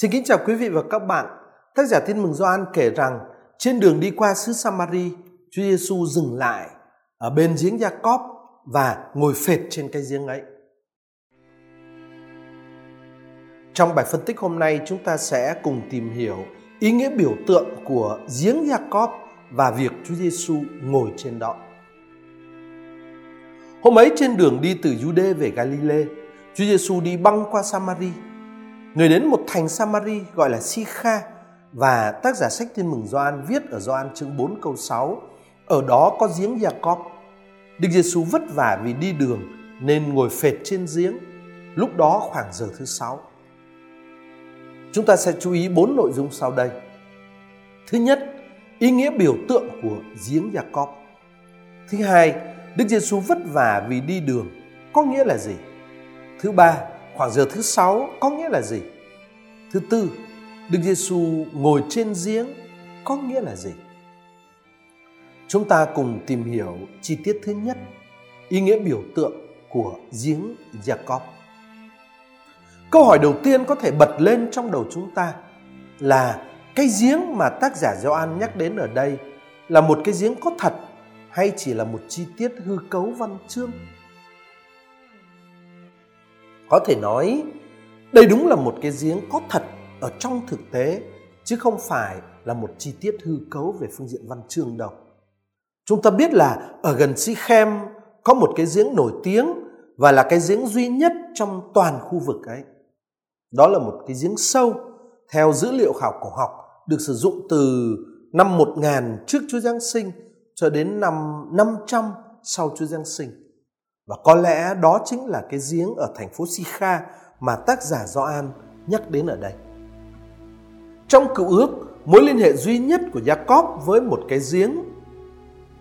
Xin kính chào quý vị và các bạn. Tác giả Tin mừng Gioan kể rằng trên đường đi qua xứ Samari, Chúa Giêsu dừng lại ở bên giếng Gia-cóp và ngồi phệt trên cái giếng ấy. Trong bài phân tích hôm nay chúng ta sẽ cùng tìm hiểu ý nghĩa biểu tượng của giếng Gia-cóp và việc Chúa Giêsu ngồi trên đó. Hôm ấy trên đường đi từ Jude về Galilee, Chúa Giêsu đi băng qua Samari Người đến một thành Samari gọi là Sikha và tác giả sách Tin mừng Gioan viết ở Gioan chương 4 câu 6 ở đó có giếng Jacob. Đức Giêsu vất vả vì đi đường nên ngồi phệt trên giếng. Lúc đó khoảng giờ thứ sáu. Chúng ta sẽ chú ý bốn nội dung sau đây. Thứ nhất, ý nghĩa biểu tượng của giếng Jacob. Thứ hai, Đức Giêsu vất vả vì đi đường có nghĩa là gì? Thứ ba, khoảng giờ thứ sáu có nghĩa là gì? Thứ tư, Đức Giêsu ngồi trên giếng có nghĩa là gì? Chúng ta cùng tìm hiểu chi tiết thứ nhất, ý nghĩa biểu tượng của giếng Jacob. Câu hỏi đầu tiên có thể bật lên trong đầu chúng ta là cái giếng mà tác giả Gioan nhắc đến ở đây là một cái giếng có thật hay chỉ là một chi tiết hư cấu văn chương? Có thể nói, đây đúng là một cái giếng có thật ở trong thực tế, chứ không phải là một chi tiết hư cấu về phương diện văn chương đâu. Chúng ta biết là ở gần Sichem có một cái giếng nổi tiếng và là cái giếng duy nhất trong toàn khu vực ấy. Đó là một cái giếng sâu, theo dữ liệu khảo cổ học, được sử dụng từ năm 1000 trước Chúa Giáng sinh cho đến năm 500 sau Chúa Giáng sinh. Và có lẽ đó chính là cái giếng ở thành phố Sikha mà tác giả Gioan nhắc đến ở đây. Trong cựu ước, mối liên hệ duy nhất của Jacob với một cái giếng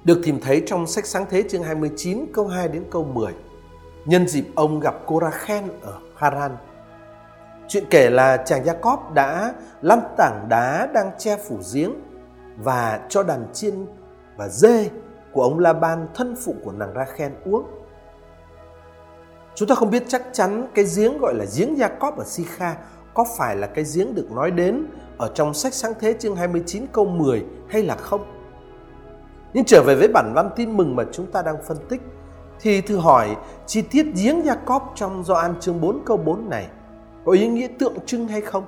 được tìm thấy trong sách sáng thế chương 29 câu 2 đến câu 10. Nhân dịp ông gặp Korachen ở Haran. Chuyện kể là chàng Jacob đã lăn tảng đá đang che phủ giếng và cho đàn chiên và dê của ông Laban thân phụ của nàng Rachel uống. Chúng ta không biết chắc chắn cái giếng gọi là giếng Jacob ở Sikha có phải là cái giếng được nói đến ở trong sách sáng thế chương 29 câu 10 hay là không. Nhưng trở về với bản văn tin mừng mà chúng ta đang phân tích thì thử hỏi chi tiết giếng Jacob trong Gioan chương 4 câu 4 này có ý nghĩa tượng trưng hay không?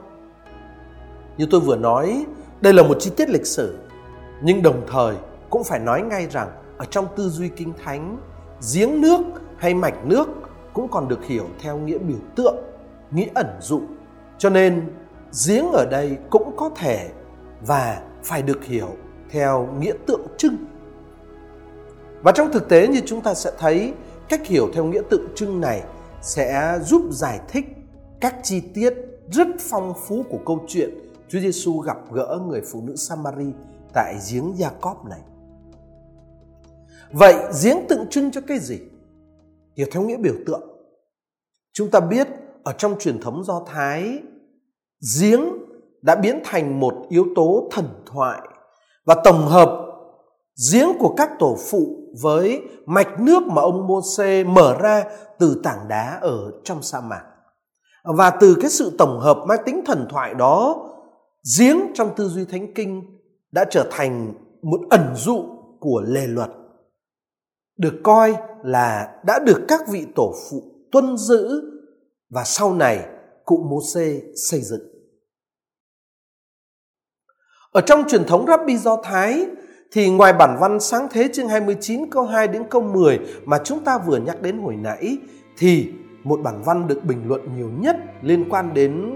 Như tôi vừa nói, đây là một chi tiết lịch sử, nhưng đồng thời cũng phải nói ngay rằng ở trong tư duy kinh thánh, giếng nước hay mạch nước cũng còn được hiểu theo nghĩa biểu tượng, nghĩa ẩn dụ. Cho nên giếng ở đây cũng có thể và phải được hiểu theo nghĩa tượng trưng. Và trong thực tế như chúng ta sẽ thấy, cách hiểu theo nghĩa tượng trưng này sẽ giúp giải thích các chi tiết rất phong phú của câu chuyện Chúa Giêsu gặp gỡ người phụ nữ Samari tại giếng Jacob này. Vậy giếng tượng trưng cho cái gì? Hiểu theo nghĩa biểu tượng. Chúng ta biết ở trong truyền thống Do Thái, giếng đã biến thành một yếu tố thần thoại và tổng hợp giếng của các tổ phụ với mạch nước mà ông Môse mở ra từ tảng đá ở trong sa mạc. Và từ cái sự tổng hợp mang tính thần thoại đó, giếng trong tư duy thánh kinh đã trở thành một ẩn dụ của lề luật. Được coi là đã được các vị tổ phụ tuân giữ và sau này cụ Môse xây dựng. Ở trong truyền thống Rabbi Do Thái, thì ngoài bản văn sáng thế chương 29 câu 2 đến câu 10 mà chúng ta vừa nhắc đến hồi nãy, thì một bản văn được bình luận nhiều nhất liên quan đến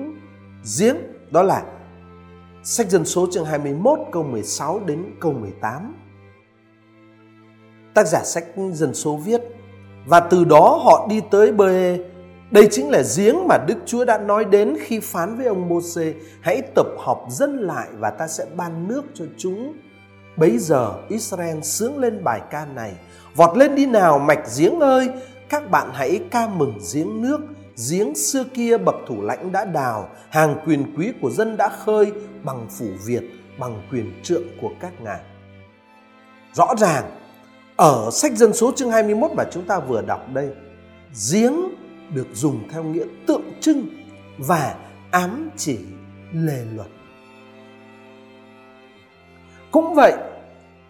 giếng, đó là sách dân số chương 21 câu 16 đến câu 18. Tác giả sách dân số viết. Và từ đó họ đi tới bê. Đây chính là giếng mà Đức Chúa đã nói đến khi phán với ông Môsê hãy tập hợp dân lại và ta sẽ ban nước cho chúng. Bấy giờ Israel sướng lên bài ca này, Vọt lên đi nào, mạch giếng ơi! Các bạn hãy ca mừng giếng nước. Giếng xưa kia bậc thủ lãnh đã đào, Hàng quyền quý của dân đã khơi, Bằng phủ Việt, Bằng quyền trượng của các ngài. Rõ ràng ở sách dân số chương 21 mà chúng ta vừa đọc đây Giếng được dùng theo nghĩa tượng trưng và ám chỉ lề luật. Cũng vậy,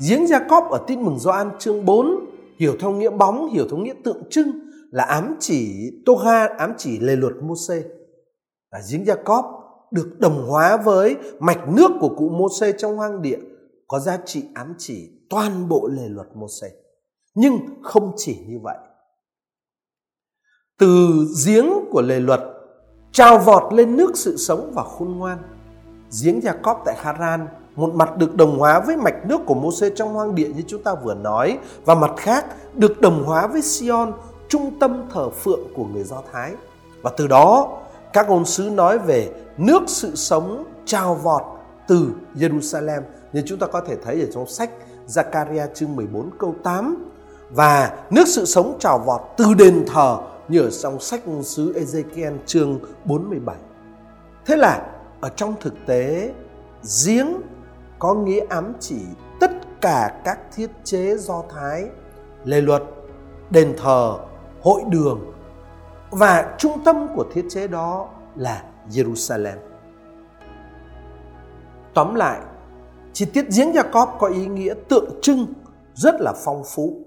giếng Gia-cóp ở tin mừng Gioan chương 4 hiểu theo nghĩa bóng, hiểu theo nghĩa tượng trưng là ám chỉ toga ám chỉ lề luật Môse. Và giếng Gia-cóp được đồng hóa với mạch nước của cụ Môse trong hoang địa có giá trị ám chỉ toàn bộ lề luật mô -xê. Nhưng không chỉ như vậy. Từ giếng của lề luật trào vọt lên nước sự sống và khôn ngoan. Giếng Gia-cóp tại Haran một mặt được đồng hóa với mạch nước của Môse trong hoang địa như chúng ta vừa nói và mặt khác được đồng hóa với Sion, trung tâm thờ phượng của người Do Thái. Và từ đó các ngôn sứ nói về nước sự sống trào vọt từ Jerusalem như chúng ta có thể thấy ở trong sách Zakaria chương 14 câu 8 và nước sự sống trào vọt từ đền thờ như ở trong sách sứ Ezekiel chương 47. Thế là ở trong thực tế giếng có nghĩa ám chỉ tất cả các thiết chế do thái lề luật đền thờ hội đường và trung tâm của thiết chế đó là Jerusalem. Tóm lại, chi tiết giếng Jacob có ý nghĩa tượng trưng rất là phong phú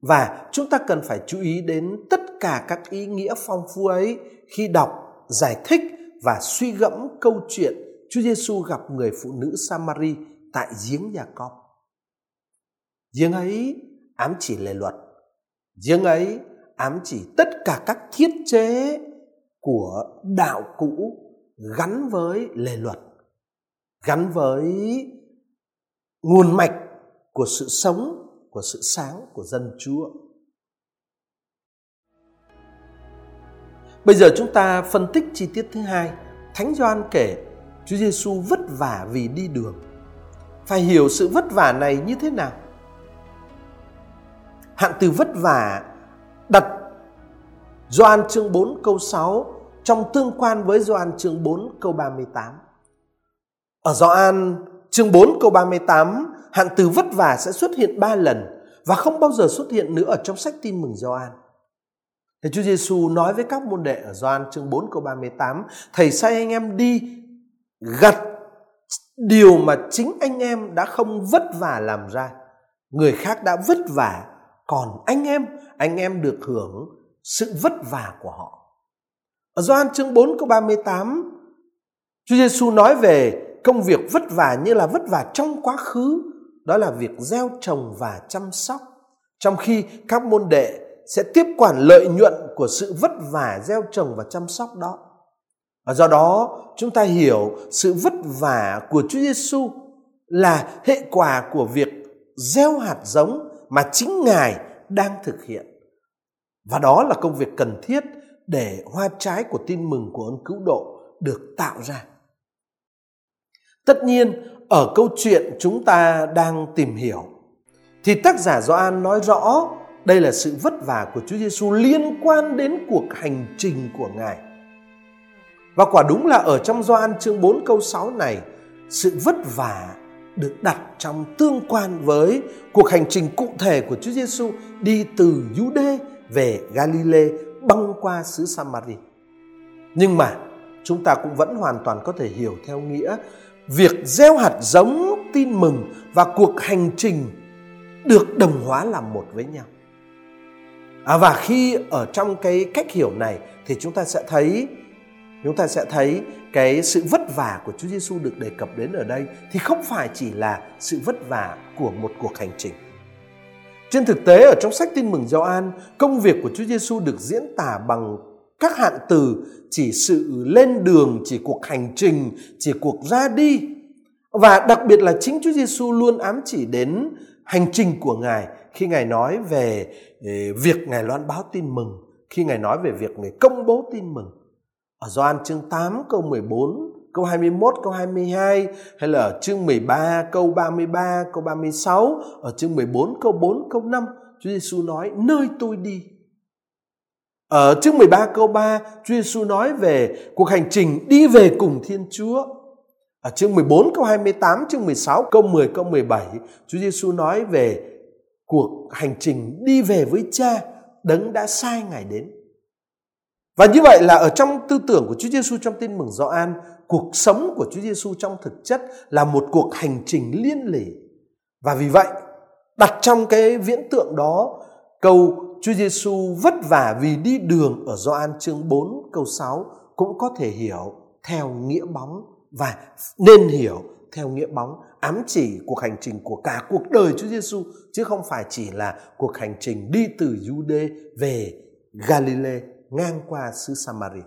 và chúng ta cần phải chú ý đến tất cả các ý nghĩa phong phú ấy khi đọc, giải thích và suy gẫm câu chuyện Chúa Giêsu gặp người phụ nữ Samari tại giếng Jacob. Giếng ấy ám chỉ lề luật. Giếng ấy ám chỉ tất cả các thiết chế của đạo cũ gắn với lề luật, gắn với nguồn mạch của sự sống, của sự sáng của dân Chúa. Bây giờ chúng ta phân tích chi tiết thứ hai. Thánh Gioan kể Chúa Giêsu vất vả vì đi đường. Phải hiểu sự vất vả này như thế nào. Hạn từ vất vả đặt Gioan chương 4 câu 6 trong tương quan với Gioan chương 4 câu 38. Ở Gioan chương 4 câu 38, hạn từ vất vả sẽ xuất hiện 3 lần và không bao giờ xuất hiện nữa ở trong sách tin mừng Gioan. Thầy Chúa Giêsu nói với các môn đệ ở Gioan chương 4 câu 38, thầy sai anh em đi gặt điều mà chính anh em đã không vất vả làm ra. Người khác đã vất vả, còn anh em, anh em được hưởng sự vất vả của họ. Ở Gioan chương 4 câu 38, Chúa Giêsu nói về công việc vất vả như là vất vả trong quá khứ, đó là việc gieo trồng và chăm sóc. Trong khi các môn đệ sẽ tiếp quản lợi nhuận của sự vất vả gieo trồng và chăm sóc đó. Và do đó, chúng ta hiểu sự vất vả của Chúa Giêsu là hệ quả của việc gieo hạt giống mà chính Ngài đang thực hiện. Và đó là công việc cần thiết để hoa trái của tin mừng của ơn cứu độ được tạo ra. Tất nhiên, ở câu chuyện chúng ta đang tìm hiểu thì tác giả Gioan nói rõ đây là sự vất vả của Chúa Giêsu liên quan đến cuộc hành trình của Ngài. Và quả đúng là ở trong Gioan chương 4 câu 6 này, sự vất vả được đặt trong tương quan với cuộc hành trình cụ thể của Chúa Giêsu đi từ Jude về Galilee băng qua xứ Samari. Nhưng mà chúng ta cũng vẫn hoàn toàn có thể hiểu theo nghĩa việc gieo hạt giống tin mừng và cuộc hành trình được đồng hóa làm một với nhau. À, và khi ở trong cái cách hiểu này thì chúng ta sẽ thấy chúng ta sẽ thấy cái sự vất vả của Chúa Giêsu được đề cập đến ở đây thì không phải chỉ là sự vất vả của một cuộc hành trình. Trên thực tế ở trong sách Tin mừng Gioan, công việc của Chúa Giêsu được diễn tả bằng các hạn từ chỉ sự lên đường, chỉ cuộc hành trình, chỉ cuộc ra đi. Và đặc biệt là chính Chúa Giêsu luôn ám chỉ đến hành trình của Ngài khi Ngài nói về ờ, việc Ngài loan báo tin mừng, khi Ngài nói về việc Ngài công bố tin mừng. Ở Gioan chương 8 câu 14, câu 21, câu 22 hay là ở chương 13 câu 33, câu 36, ở chương 14 câu 4, câu 5, Chúa Giêsu nói nơi tôi đi. Ở chương 13 câu 3, Chúa Giêsu nói về cuộc hành trình đi về cùng Thiên Chúa. Ở chương 14 câu 28, chương 16 câu 10 câu 17, Chúa Giêsu nói về cuộc hành trình đi về với Cha đấng đã sai Ngài đến. Và như vậy là ở trong tư tưởng của Chúa Giêsu trong tin mừng Gioan cuộc sống của Chúa Giêsu trong thực chất là một cuộc hành trình liên lỉ. Và vì vậy, đặt trong cái viễn tượng đó, câu Chúa Giêsu vất vả vì đi đường ở Gioan chương 4 câu 6 cũng có thể hiểu theo nghĩa bóng và nên hiểu theo nghĩa bóng ám chỉ cuộc hành trình của cả cuộc đời Chúa Giêsu chứ không phải chỉ là cuộc hành trình đi từ Jude về Galilee ngang qua xứ Samari.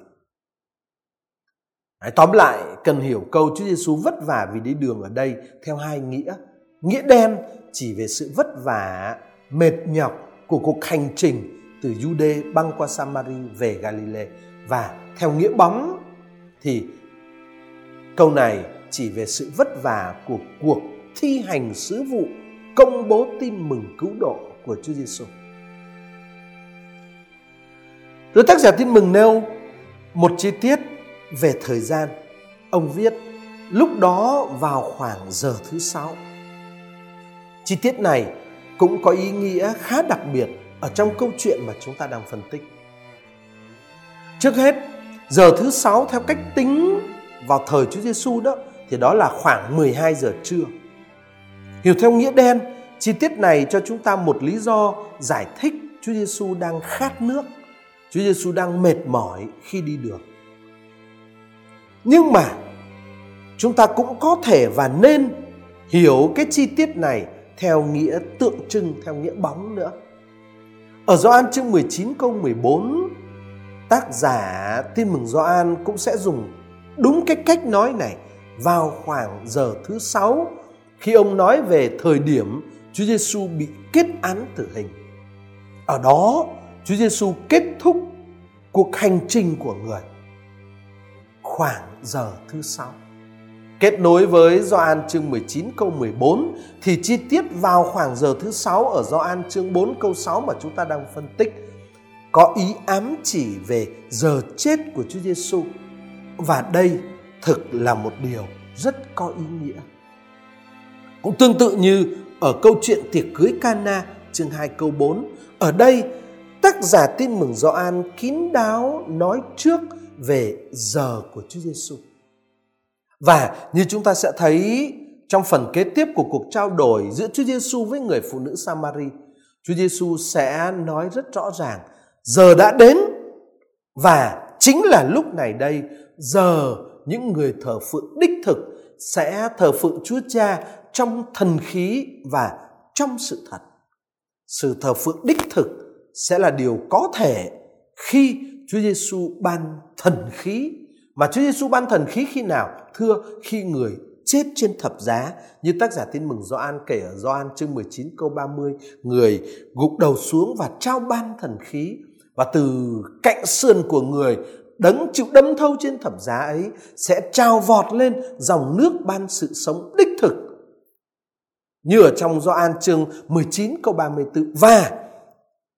Đấy, tóm lại cần hiểu câu Chúa Giêsu vất vả vì đi đường ở đây theo hai nghĩa. Nghĩa đen chỉ về sự vất vả, mệt nhọc của cuộc hành trình từ Jude băng qua Samari về Galilee và theo nghĩa bóng, thì câu này chỉ về sự vất vả của cuộc thi hành sứ vụ công bố tin mừng cứu độ của Chúa Giêsu. Rồi tác giả tin mừng nêu một chi tiết về thời gian. Ông viết, lúc đó vào khoảng giờ thứ sáu. Chi tiết này cũng có ý nghĩa khá đặc biệt ở trong câu chuyện mà chúng ta đang phân tích. Trước hết, giờ thứ sáu theo cách tính vào thời Chúa Giêsu đó thì đó là khoảng 12 giờ trưa. Hiểu theo nghĩa đen, chi tiết này cho chúng ta một lý do giải thích Chúa Giêsu đang khát nước. Chúa Giêsu đang mệt mỏi khi đi đường. Nhưng mà chúng ta cũng có thể và nên hiểu cái chi tiết này theo nghĩa tượng trưng, theo nghĩa bóng nữa. Ở Gioan chương 19 câu 14, tác giả Tin mừng Gioan cũng sẽ dùng đúng cái cách nói này vào khoảng giờ thứ sáu khi ông nói về thời điểm Chúa Giêsu bị kết án tử hình. Ở đó, Chúa Giêsu kết thúc cuộc hành trình của người khoảng giờ thứ sáu. Kết nối với Gioan chương 19 câu 14 thì chi tiết vào khoảng giờ thứ sáu ở Gioan chương 4 câu 6 mà chúng ta đang phân tích có ý ám chỉ về giờ chết của Chúa Giêsu. Và đây thực là một điều rất có ý nghĩa. Cũng tương tự như ở câu chuyện tiệc cưới Cana chương 2 câu 4, ở đây tác giả tin mừng Gioan kín đáo nói trước về giờ của Chúa Giêsu. Và như chúng ta sẽ thấy trong phần kế tiếp của cuộc trao đổi giữa Chúa Giêsu với người phụ nữ Samari, Chúa Giêsu sẽ nói rất rõ ràng giờ đã đến và chính là lúc này đây giờ những người thờ phượng đích thực sẽ thờ phượng Chúa Cha trong thần khí và trong sự thật. Sự thờ phượng đích thực sẽ là điều có thể khi Chúa Giêsu ban thần khí mà Chúa Giêsu ban thần khí khi nào? Thưa, khi người chết trên thập giá. Như tác giả tin mừng Gioan kể ở Gioan chương 19 câu 30 người gục đầu xuống và trao ban thần khí. Và từ cạnh sườn của người đấng chịu đâm thâu trên thập giá ấy sẽ trao vọt lên dòng nước ban sự sống đích thực. Như ở trong Gioan chương 19 câu 34 và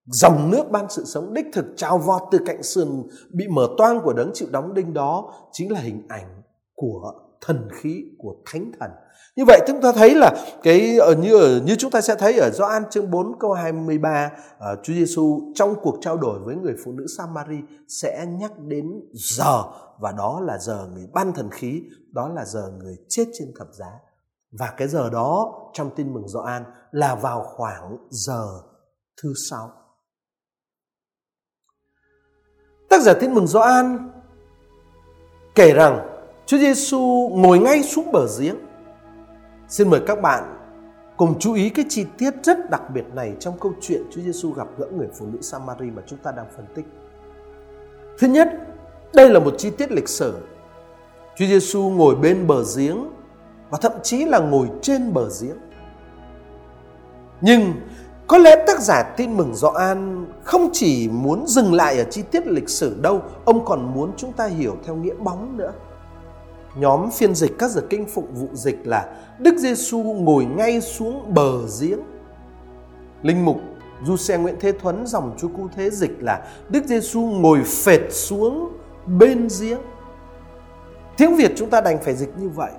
dòng nước ban sự sống đích thực trao vọt từ cạnh sườn bị mở toang của đấng chịu đóng đinh đó chính là hình ảnh của thần khí của thánh thần. Như vậy chúng ta thấy là cái ở như ở như chúng ta sẽ thấy ở Gioan chương 4 câu 23 uh, ờ, Chúa Giêsu trong cuộc trao đổi với người phụ nữ Samari sẽ nhắc đến giờ và đó là giờ người ban thần khí, đó là giờ người chết trên thập giá. Và cái giờ đó trong tin mừng Gioan là vào khoảng giờ thứ sáu. Tác giả tin mừng Gioan kể rằng Chúa Giêsu ngồi ngay xuống bờ giếng. Xin mời các bạn cùng chú ý cái chi tiết rất đặc biệt này trong câu chuyện Chúa Giêsu gặp gỡ người phụ nữ Samari mà chúng ta đang phân tích. Thứ nhất, đây là một chi tiết lịch sử. Chúa Giêsu ngồi bên bờ giếng và thậm chí là ngồi trên bờ giếng. Nhưng có lẽ tác giả tin mừng Gioan không chỉ muốn dừng lại ở chi tiết lịch sử đâu, ông còn muốn chúng ta hiểu theo nghĩa bóng nữa. Nhóm phiên dịch các giờ kinh phụng vụ dịch là Đức Giêsu ngồi ngay xuống bờ giếng. Linh mục Du Xe Nguyễn Thế Thuấn dòng chú Cú Thế dịch là Đức Giêsu ngồi phệt xuống bên giếng. Tiếng Việt chúng ta đành phải dịch như vậy.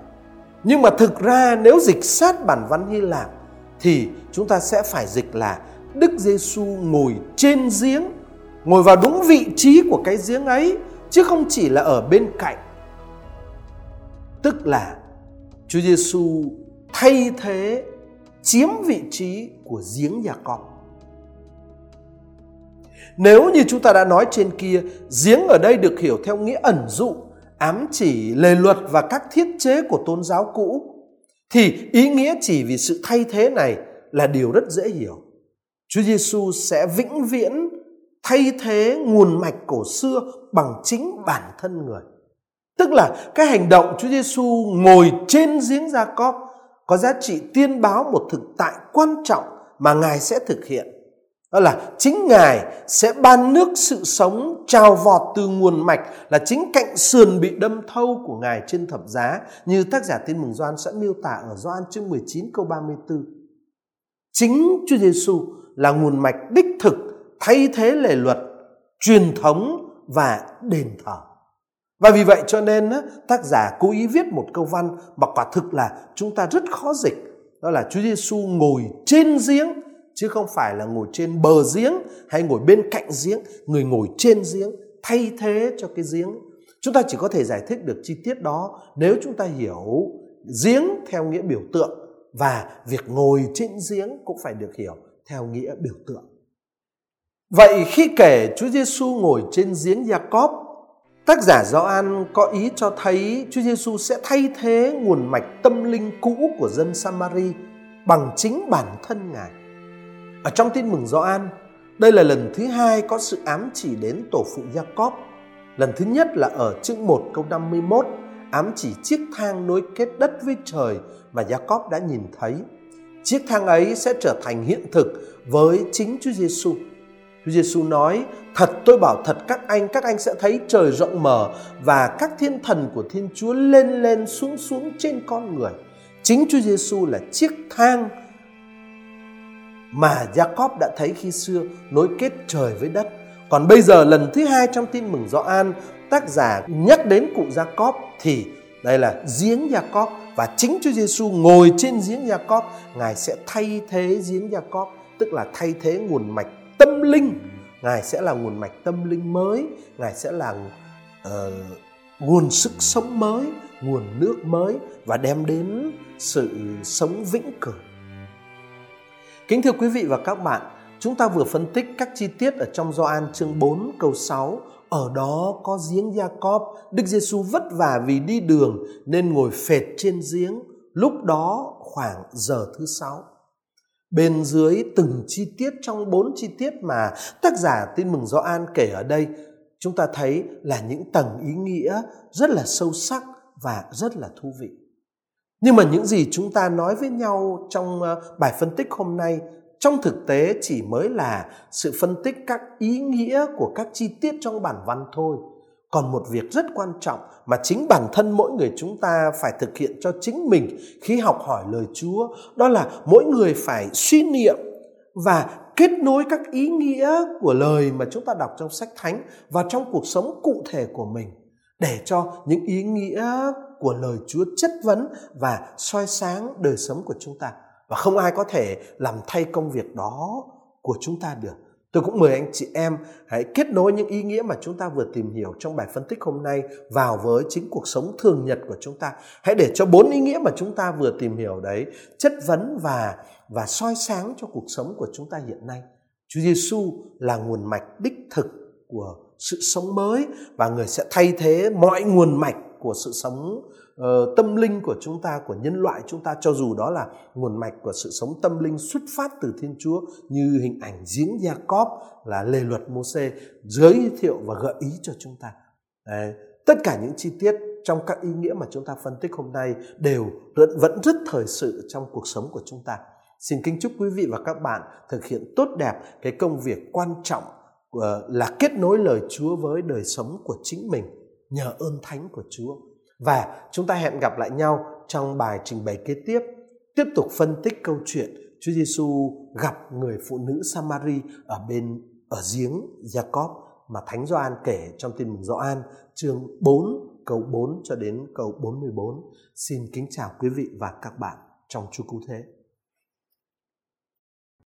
Nhưng mà thực ra nếu dịch sát bản văn Hy Lạp thì chúng ta sẽ phải dịch là Đức Giêsu ngồi trên giếng, ngồi vào đúng vị trí của cái giếng ấy chứ không chỉ là ở bên cạnh tức là Chúa Giêsu thay thế chiếm vị trí của giếng nhà con. Nếu như chúng ta đã nói trên kia, giếng ở đây được hiểu theo nghĩa ẩn dụ, ám chỉ lề luật và các thiết chế của tôn giáo cũ, thì ý nghĩa chỉ vì sự thay thế này là điều rất dễ hiểu. Chúa Giêsu sẽ vĩnh viễn thay thế nguồn mạch cổ xưa bằng chính bản thân người. Tức là cái hành động Chúa Giêsu ngồi trên giếng Gia Cóp có giá trị tiên báo một thực tại quan trọng mà Ngài sẽ thực hiện. Đó là chính Ngài sẽ ban nước sự sống trào vọt từ nguồn mạch là chính cạnh sườn bị đâm thâu của Ngài trên thập giá, như tác giả tin mừng Gioan sẽ miêu tả ở Gioan chương 19 câu 34. Chính Chúa Giêsu là nguồn mạch đích thực thay thế lề luật, truyền thống và đền thờ. Và vì vậy cho nên tác giả cố ý viết một câu văn mà quả thực là chúng ta rất khó dịch. Đó là Chúa Giêsu ngồi trên giếng chứ không phải là ngồi trên bờ giếng hay ngồi bên cạnh giếng, người ngồi trên giếng thay thế cho cái giếng. Chúng ta chỉ có thể giải thích được chi tiết đó nếu chúng ta hiểu giếng theo nghĩa biểu tượng và việc ngồi trên giếng cũng phải được hiểu theo nghĩa biểu tượng. Vậy khi kể Chúa Giêsu ngồi trên giếng Gia-cóp, tác giả Gioan có ý cho thấy Chúa Giêsu sẽ thay thế nguồn mạch tâm linh cũ của dân Samari bằng chính bản thân Ngài. Ở trong tin mừng Gioan, đây là lần thứ hai có sự ám chỉ đến tổ phụ Gia-cóp. Lần thứ nhất là ở chương 1 câu 51, ám chỉ chiếc thang nối kết đất với trời mà Gia-cóp đã nhìn thấy. Chiếc thang ấy sẽ trở thành hiện thực với chính Chúa Giêsu. Chúa Giêsu nói: "Thật tôi bảo thật các anh, các anh sẽ thấy trời rộng mở và các thiên thần của Thiên Chúa lên lên xuống xuống trên con người." Chính Chúa Giêsu là chiếc thang mà Jacob đã thấy khi xưa nối kết trời với đất. Còn bây giờ lần thứ hai trong tin mừng Gioan, tác giả nhắc đến cụ Jacob thì đây là giếng Jacob và chính Chúa Giêsu ngồi trên giếng Jacob, Ngài sẽ thay thế giếng Jacob, tức là thay thế nguồn mạch tâm linh. Ngài sẽ là nguồn mạch tâm linh mới, Ngài sẽ là uh, nguồn sức sống mới, nguồn nước mới và đem đến sự sống vĩnh cửu Kính thưa quý vị và các bạn, chúng ta vừa phân tích các chi tiết ở trong Gioan chương 4 câu 6. Ở đó có giếng Gia-cóp, Đức Giêsu vất vả vì đi đường nên ngồi phệt trên giếng. Lúc đó khoảng giờ thứ sáu. Bên dưới từng chi tiết trong bốn chi tiết mà tác giả tin mừng Gioan kể ở đây, chúng ta thấy là những tầng ý nghĩa rất là sâu sắc và rất là thú vị. Nhưng mà những gì chúng ta nói với nhau trong ờ, bài phân tích hôm nay trong thực tế chỉ mới là sự phân tích các ý nghĩa của các chi tiết trong bản văn thôi. Còn một việc rất quan trọng mà chính bản thân mỗi người chúng ta phải thực hiện cho chính mình khi học hỏi lời Chúa, đó là mỗi người phải suy niệm và kết nối các ý nghĩa của lời mà chúng ta đọc trong sách thánh và trong cuộc sống cụ thể của mình để cho những ý nghĩa của lời Chúa chất vấn và soi sáng đời sống của chúng ta. Và không ai có thể làm thay công việc đó của chúng ta được. Tôi cũng mời anh chị em hãy kết nối những ý nghĩa mà chúng ta vừa tìm hiểu trong bài phân tích hôm nay vào với chính cuộc sống thường nhật của chúng ta. Hãy để cho bốn ý nghĩa mà chúng ta vừa tìm hiểu đấy chất vấn và và soi sáng cho cuộc sống của chúng ta hiện nay. Chúa Giêsu là nguồn mạch đích thực của sự sống mới và người sẽ thay thế mọi nguồn mạch của sự sống uh, tâm linh của chúng ta của nhân loại chúng ta cho dù đó là nguồn mạch của sự sống tâm linh xuất phát từ Thiên Chúa như hình ảnh giếng Gia-cóp là lề luật mô xê giới thiệu và gợi ý cho chúng ta. Đấy. Tất cả những chi tiết trong các ý nghĩa mà chúng ta phân tích hôm nay đều vẫn rất thời sự trong cuộc sống của chúng ta. Xin kính chúc quý vị và các bạn thực hiện tốt đẹp cái công việc quan trọng ờ, là kết nối lời Chúa với đời sống của chính mình nhờ ơn thánh của Chúa. Và chúng ta hẹn gặp lại nhau trong bài trình bày kế tiếp, tiếp tục phân tích câu chuyện Chúa Giêsu gặp người phụ nữ Samari ở bên ở giếng Jacob mà Thánh Gioan kể trong Tin mừng Gioan chương 4 câu 4 cho đến câu 44. Xin kính chào quý vị và các bạn trong Chúa Cứu Thế.